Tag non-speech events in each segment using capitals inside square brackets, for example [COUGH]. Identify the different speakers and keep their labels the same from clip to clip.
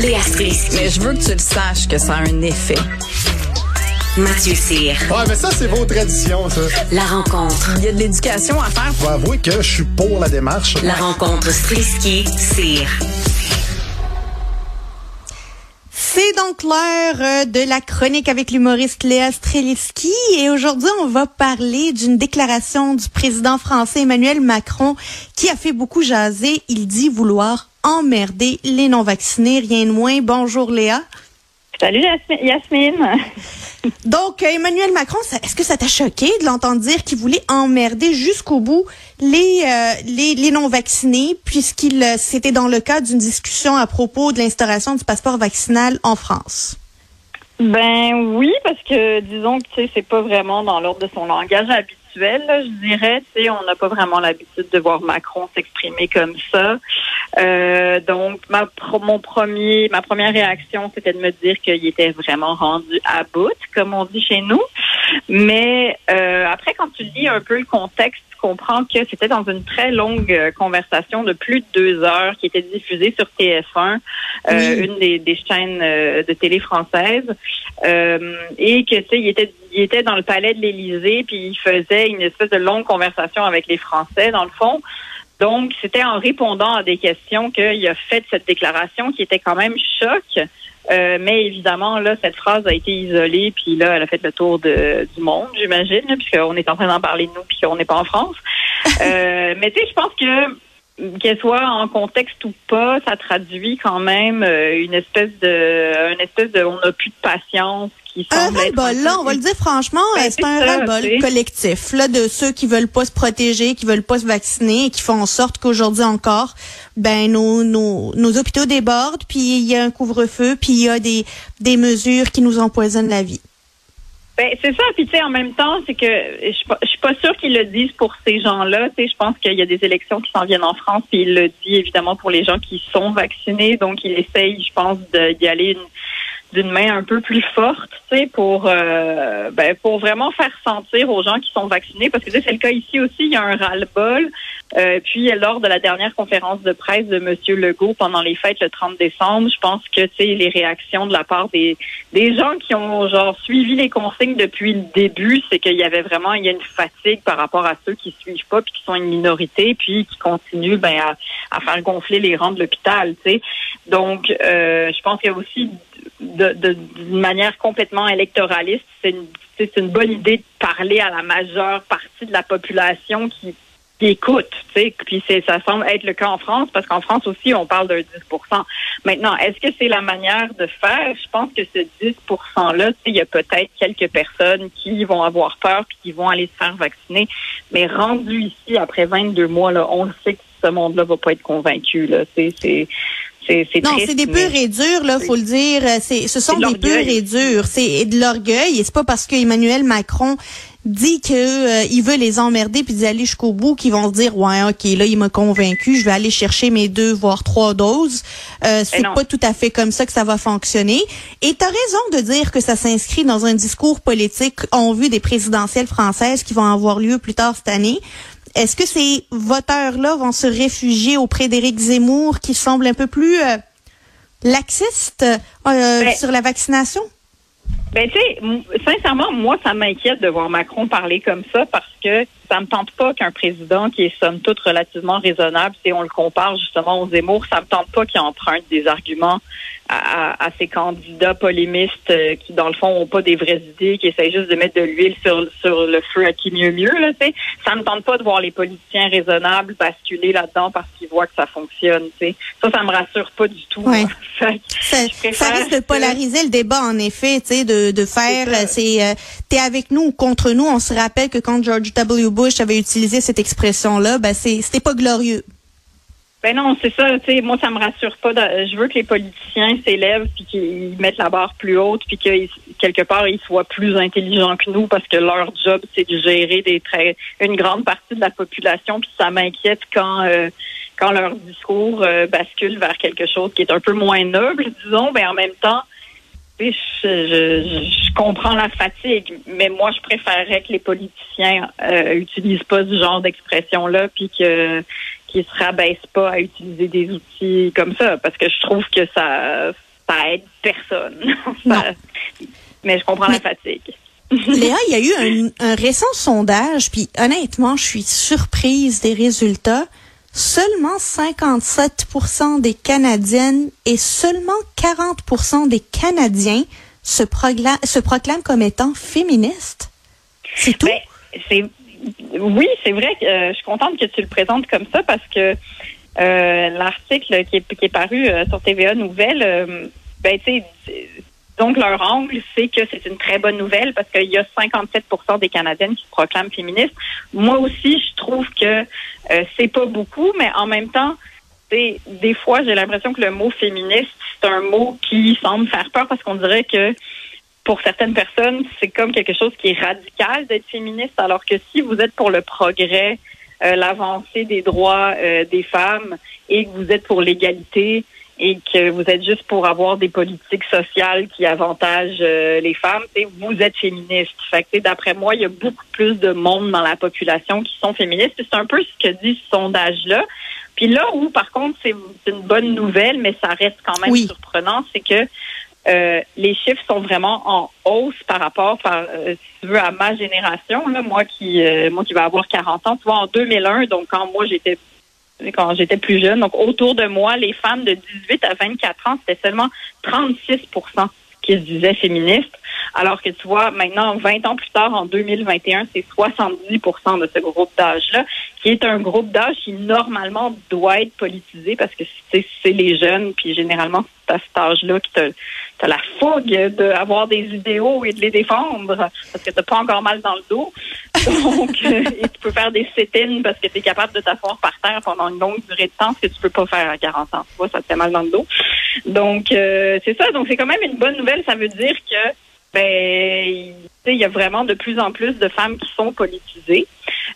Speaker 1: Léa Strisky.
Speaker 2: Mais je veux que tu le saches que ça a un effet.
Speaker 1: Mathieu Cyr.
Speaker 3: Ouais, mais ça, c'est vos traditions, ça.
Speaker 1: La rencontre.
Speaker 2: Il y a de l'éducation à faire.
Speaker 3: Je vais avouer que je suis pour la démarche.
Speaker 1: La rencontre Strisky-Cyr.
Speaker 4: C'est donc l'heure euh, de la chronique avec l'humoriste Léa Streliski et aujourd'hui on va parler d'une déclaration du président français Emmanuel Macron qui a fait beaucoup jaser. Il dit vouloir emmerder les non-vaccinés, rien de moins. Bonjour Léa.
Speaker 5: Salut Yasmine. [LAUGHS]
Speaker 4: Donc, euh, Emmanuel Macron, est-ce que ça t'a choqué de l'entendre dire qu'il voulait emmerder jusqu'au bout les, euh, les, les non-vaccinés, puisqu'il euh, c'était dans le cadre d'une discussion à propos de l'instauration du passeport vaccinal en France?
Speaker 5: Ben oui, parce que disons que c'est pas vraiment dans l'ordre de son langage habituel. Je dirais, on n'a pas vraiment l'habitude de voir Macron s'exprimer comme ça. Euh, donc, ma, mon premier, ma première réaction, c'était de me dire qu'il était vraiment rendu à bout, comme on dit chez nous. Mais euh, après, quand tu lis un peu le contexte, tu comprends que c'était dans une très longue euh, conversation de plus de deux heures qui était diffusée sur TF1, euh, une des, des chaînes de télé françaises, et que tu sais, il était il était dans le palais de l'Élysée, puis il faisait une espèce de longue conversation avec les Français, dans le fond. Donc, c'était en répondant à des questions qu'il a fait cette déclaration qui était quand même choc. Euh, mais évidemment, là, cette phrase a été isolée, puis là, elle a fait le tour de, du monde, j'imagine, puisqu'on est en train d'en parler de nous, puis qu'on n'est pas en France. [LAUGHS] euh, mais tu sais, je pense que qu'elle soit en contexte ou pas, ça traduit quand même euh, une espèce de, une espèce de, on n'a plus de patience,
Speaker 4: un ras là, on va le dire franchement, ben, c'est un ras-le-bol collectif, là, de ceux qui veulent pas se protéger, qui veulent pas se vacciner et qui font en sorte qu'aujourd'hui encore, ben, nos, nos, nos hôpitaux débordent, puis il y a un couvre-feu, puis il y a des, des mesures qui nous empoisonnent la vie.
Speaker 5: Ben, c'est ça. Puis, tu sais, en même temps, c'est que je suis pas, suis pas sûre qu'ils le disent pour ces gens-là. Tu sais, je pense qu'il y a des élections qui s'en viennent en France, puis il le dit évidemment pour les gens qui sont vaccinés. Donc, il essaye, je pense, d'y aller une, d'une main un peu plus forte, tu sais, pour euh, ben, pour vraiment faire sentir aux gens qui sont vaccinés, parce que c'est le cas ici aussi, il y a un ras-le-bol. Euh, puis lors de la dernière conférence de presse de Monsieur Legault pendant les fêtes le 30 décembre, je pense que tu sais les réactions de la part des des gens qui ont genre suivi les consignes depuis le début, c'est qu'il y avait vraiment il y a une fatigue par rapport à ceux qui suivent pas puis qui sont une minorité puis qui continuent ben à, à faire gonfler les rangs de l'hôpital, tu sais. Donc euh, je pense qu'il y a aussi d'une manière complètement électoraliste, c'est une, une bonne idée de parler à la majeure partie de la population qui, qui écoute, puis c'est ça semble être le cas en France parce qu'en France aussi on parle d'un 10% Maintenant, est-ce que c'est la manière de faire? Je pense que ce 10% là, il y a peut-être quelques personnes qui vont avoir peur puis qui vont aller se faire vacciner, mais rendu ici après 22 mois là, on le sait que ce monde-là va pas être convaincu là, c'est
Speaker 4: non, c'est des purs et durs, là, faut le dire. C'est, ce sont des purs et durs. C'est de l'orgueil. Et c'est pas parce que Emmanuel Macron dit que euh, il veut les emmerder puis d'y aller jusqu'au bout qu'ils vont se dire ouais ok là il m'a convaincu je vais aller chercher mes deux voire trois doses euh, c'est pas tout à fait comme ça que ça va fonctionner et tu as raison de dire que ça s'inscrit dans un discours politique en vue des présidentielles françaises qui vont avoir lieu plus tard cette année est-ce que ces voteurs-là vont se réfugier auprès d'Éric Zemmour, qui semble un peu plus euh, laxiste euh, ben sur la vaccination?
Speaker 5: Ben, tu sais, sincèrement, moi, ça m'inquiète de voir Macron parler comme ça parce que ça me tente pas qu'un président qui est somme toute relativement raisonnable, si on le compare justement aux Zemmour, ça me tente pas qu'il emprunte des arguments à, à, ces candidats polémistes euh, qui, dans le fond, ont pas des vraies idées, qui essayent juste de mettre de l'huile sur, sur le feu à qui mieux mieux. Là, sais. ça me tente pas de voir les politiciens raisonnables basculer là-dedans parce qu'ils voient que ça fonctionne. sais. Ça, ça me rassure pas du tout. [LAUGHS]
Speaker 4: ça, ça, risque de polariser le débat, en effet, de, de faire, c'est, euh, t'es avec nous ou contre nous. On se rappelle que quand George W. Bush avait utilisé cette expression-là, ben c'était pas glorieux.
Speaker 5: Ben non, c'est ça. Tu sais, moi, ça me rassure pas. je veux que les politiciens s'élèvent puis qu'ils mettent la barre plus haute puis que quelque part ils soient plus intelligents que nous parce que leur job c'est de gérer des une grande partie de la population puis ça m'inquiète quand euh, quand leur discours euh, bascule vers quelque chose qui est un peu moins noble, disons. Ben en même temps, je, je, comprends la fatigue, mais moi, je préférerais que les politiciens euh, utilisent pas ce genre d'expression-là, puis que qui se rabaissent pas à utiliser des outils comme ça, parce que je trouve que ça, ça aide personne. [LAUGHS] mais je comprends la fatigue. [LAUGHS]
Speaker 4: Léa, il y a eu un, récent sondage, puis honnêtement, je suis surprise des résultats. Seulement 57% des Canadiennes et seulement 40% des Canadiens se, proclament comme étant féministes. C'est tout?
Speaker 5: Ben, oui, c'est vrai euh, je suis contente que tu le présentes comme ça parce que euh, l'article qui est, paru euh, sur TVA Nouvelle, ben, donc, leur angle, c'est que c'est une très bonne nouvelle parce qu'il y a 57% des Canadiennes qui se proclament féministes. Moi aussi, je trouve que euh, c'est pas beaucoup, mais en même temps, des fois, j'ai l'impression que le mot féministe, c'est un mot qui semble faire peur parce qu'on dirait que pour certaines personnes, c'est comme quelque chose qui est radical d'être féministe, alors que si vous êtes pour le progrès, euh, l'avancée des droits euh, des femmes et que vous êtes pour l'égalité, et que vous êtes juste pour avoir des politiques sociales qui avantagent euh, les femmes, vous êtes féministe. Fait que d'après moi, il y a beaucoup plus de monde dans la population qui sont féministes. C'est un peu ce que dit ce sondage-là. Puis là où, par contre, c'est une bonne nouvelle, mais ça reste quand même surprenant, c'est que euh, les chiffres sont vraiment en hausse par rapport, par, euh, si tu veux, à ma génération. Là, moi qui, moi qui vais avoir 40 ans, tu vois, en 2001, donc quand moi j'étais quand j'étais plus jeune. Donc, autour de moi, les femmes de 18 à 24 ans, c'était seulement 36% qui se disaient féministes. Alors que tu vois, maintenant, 20 ans plus tard, en 2021, c'est 70% de ce groupe d'âge-là, qui est un groupe d'âge qui, normalement, doit être politisé parce que c'est les jeunes, puis généralement, à cet âge-là que tu as, la fougue d'avoir des idéaux et de les défendre parce que tu pas encore mal dans le dos. [LAUGHS] Donc, euh, et tu peux faire des sit parce que tu es capable de t'asseoir par terre pendant une longue durée de temps, ce que tu peux pas faire à 40 ans. Tu vois, ça te fait mal dans le dos. Donc, euh, c'est ça. Donc, c'est quand même une bonne nouvelle. Ça veut dire que ben, il y a vraiment de plus en plus de femmes qui sont politisées.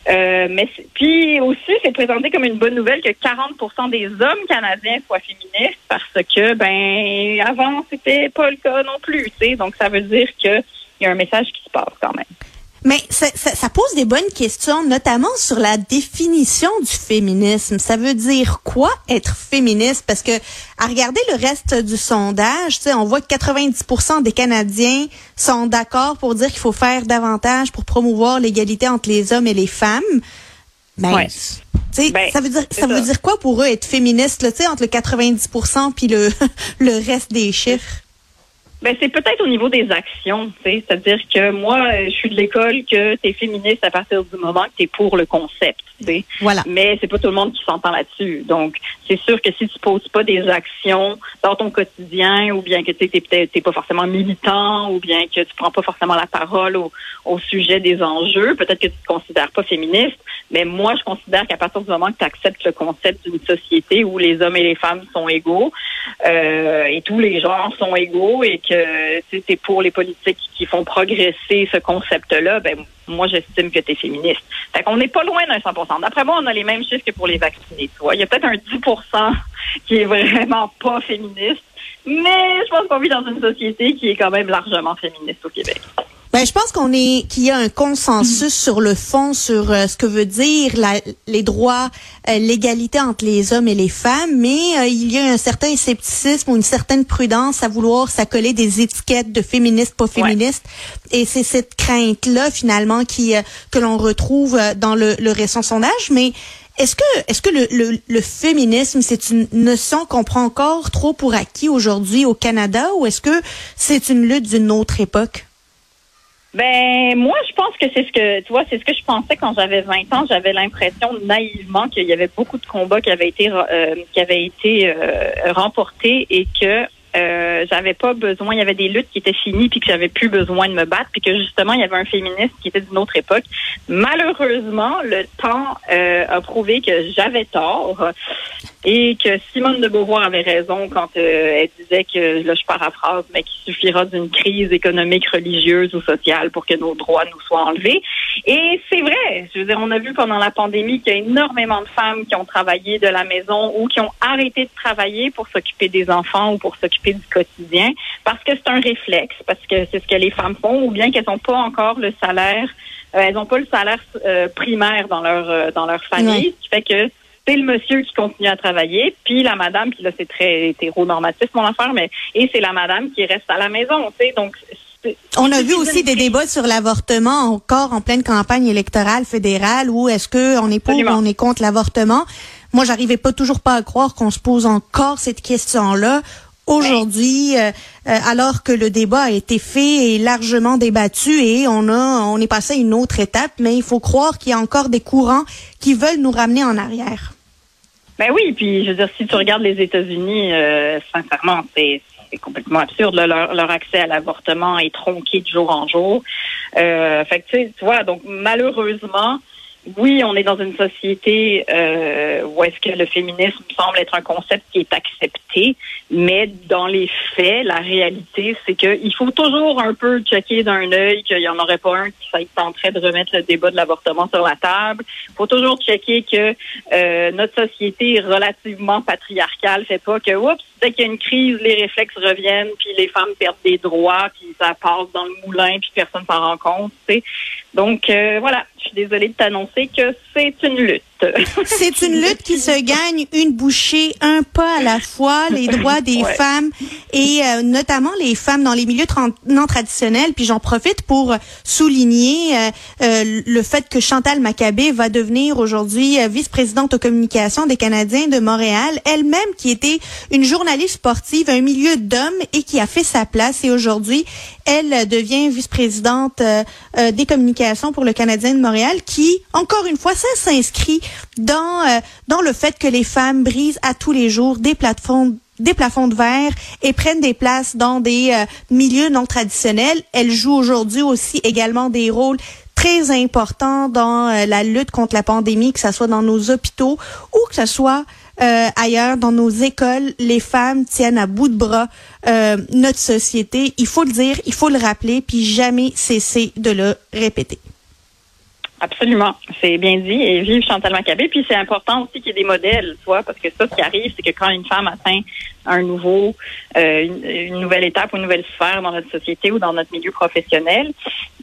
Speaker 5: Euh, mais puis aussi, c'est présenté comme une bonne nouvelle que 40 des hommes canadiens soient féministes parce que ben avant c'était pas le cas non plus. Donc ça veut dire qu'il y a un message qui se passe quand même.
Speaker 4: Mais ça, ça, pose des bonnes questions, notamment sur la définition du féminisme. Ça veut dire quoi être féministe? Parce que à regarder le reste du sondage, on voit que 90% des Canadiens sont d'accord pour dire qu'il faut faire davantage pour promouvoir l'égalité entre les hommes et les femmes. Ben, ben ça veut dire ça, veut dire quoi pour eux être féministe là, entre le 90% puis le [LAUGHS] le reste des chiffres?
Speaker 5: Ben, c'est peut-être au niveau des actions, c'est-à-dire que moi, je suis de l'école que tu es féministe à partir du moment que tu es pour le concept. Voilà. Mais c'est pas tout le monde qui s'entend là-dessus. Donc, c'est sûr que si tu poses pas des actions dans ton quotidien, ou bien que tu n'es peut-être pas forcément militant, ou bien que tu prends pas forcément la parole au, au sujet des enjeux, peut-être que tu te considères pas féministe. Mais moi, je considère qu'à partir du moment que tu acceptes le concept d'une société où les hommes et les femmes sont égaux, euh, et tous les genres sont égaux, et que c'est pour les politiques qui font progresser ce concept-là, ben moi j'estime que tu es féministe. Fait qu'on n'est pas loin d'un 100 D'après moi, on a les mêmes chiffres que pour les vaccinés. Tu vois. Il y a peut-être un 10% [LAUGHS] qui est vraiment pas féministe, mais je pense qu'on vit dans une société qui est quand même largement féministe au Québec.
Speaker 4: Ben, je pense qu'on est qu'il y a un consensus sur le fond sur euh, ce que veut dire la, les droits, euh, l'égalité entre les hommes et les femmes, mais euh, il y a un certain scepticisme ou une certaine prudence à vouloir s'accoler des étiquettes de féministes, pas féministes, et c'est cette crainte là finalement qui que l'on retrouve dans le, le récent sondage, mais est-ce que, est-ce que le, le, le féminisme, c'est une notion qu'on prend encore trop pour acquis aujourd'hui au Canada ou est-ce que c'est une lutte d'une autre époque?
Speaker 5: Ben moi, je pense que c'est ce que tu vois, c'est ce que je pensais quand j'avais 20 ans. J'avais l'impression naïvement qu'il y avait beaucoup de combats qui avaient été euh, qui avaient été euh, remportés et que euh, j'avais pas besoin, il y avait des luttes qui étaient finies puis que j'avais plus besoin de me battre puis que justement il y avait un féministe qui était d'une autre époque. Malheureusement, le temps euh, a prouvé que j'avais tort et que Simone de Beauvoir avait raison quand euh, elle disait que là je paraphrase mais qu'il suffira d'une crise économique, religieuse ou sociale pour que nos droits nous soient enlevés. Et c'est vrai, je veux dire on a vu pendant la pandémie qu'il y a énormément de femmes qui ont travaillé de la maison ou qui ont arrêté de travailler pour s'occuper des enfants ou pour s'occuper du quotidien parce que c'est un réflexe, parce que c'est ce que les femmes font, ou bien qu'elles n'ont pas encore le salaire, euh, elles n'ont pas le salaire euh, primaire dans leur euh, dans leur famille, ce qui fait que c'est le monsieur qui continue à travailler, puis la madame, puis là c'est très hétéronormatif mon affaire, mais et c'est la madame qui reste à la maison, tu sais. Donc
Speaker 4: on a vu aussi des débats sur l'avortement encore en pleine campagne électorale fédérale où est-ce que on est pour ou on est contre l'avortement. Moi, j'arrivais pas toujours pas à croire qu'on se pose encore cette question-là aujourd'hui, euh, euh, alors que le débat a été fait et largement débattu et on a, on est passé à une autre étape, mais il faut croire qu'il y a encore des courants qui veulent nous ramener en arrière.
Speaker 5: Ben oui, puis je veux dire, si tu regardes les États-Unis, euh, sincèrement, c'est complètement absurde. Leur, leur, accès à l'avortement est tronqué de jour en jour. Euh, fait que, tu vois, donc malheureusement, oui, on est dans une société euh, où est-ce que le féminisme semble être un concept qui est accepté, mais dans les faits, la réalité, c'est qu'il faut toujours un peu checker d'un œil qu'il n'y en aurait pas un qui tenterait de remettre le débat de l'avortement sur la table. Il faut toujours checker que euh, notre société relativement patriarcale fait pas que, oups, dès qu'il y a une crise, les réflexes reviennent, puis les femmes perdent des droits, puis ça passe dans le moulin, puis personne s'en rend compte. sais. Donc euh, voilà, je suis désolée de t'annoncer que c'est une lutte. [LAUGHS]
Speaker 4: C'est une lutte qui se gagne une bouchée, un pas à la fois, les droits des femmes et euh, notamment les femmes dans les milieux non traditionnels. Puis j'en profite pour souligner euh, euh, le fait que Chantal Maccabé va devenir aujourd'hui vice-présidente aux communications des Canadiens de Montréal, elle-même qui était une journaliste sportive, un milieu d'hommes et qui a fait sa place. Et aujourd'hui, elle devient vice-présidente des communications pour le Canadien de Montréal, qui, encore une fois, ça s'inscrit dans euh, dans le fait que les femmes brisent à tous les jours des plateformes des plafonds de verre et prennent des places dans des euh, milieux non traditionnels. Elles jouent aujourd'hui aussi également des rôles très importants dans euh, la lutte contre la pandémie, que ce soit dans nos hôpitaux ou que ce soit ailleurs dans nos écoles. Les femmes tiennent à bout de bras notre société. Il faut le dire, il faut le rappeler, puis jamais cesser de le répéter.
Speaker 5: Absolument, c'est bien dit. Et vive Chantal Maccabé. Puis c'est important aussi qu'il y ait des modèles, tu vois, parce que ça, ce qui arrive, c'est que quand une femme atteint un nouveau, euh, une, nouvelle étape ou une nouvelle sphère dans notre société ou dans notre milieu professionnel,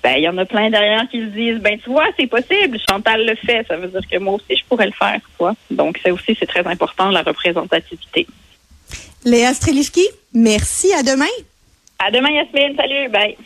Speaker 5: ben il y en a plein derrière qui se disent, ben tu vois, c'est possible. Chantal le fait. Ça veut dire que moi aussi, je pourrais le faire, quoi. Donc c'est aussi c'est très important la représentativité.
Speaker 4: Léa Streliski, merci. À demain.
Speaker 5: À demain, Yasmine. Salut. Bye.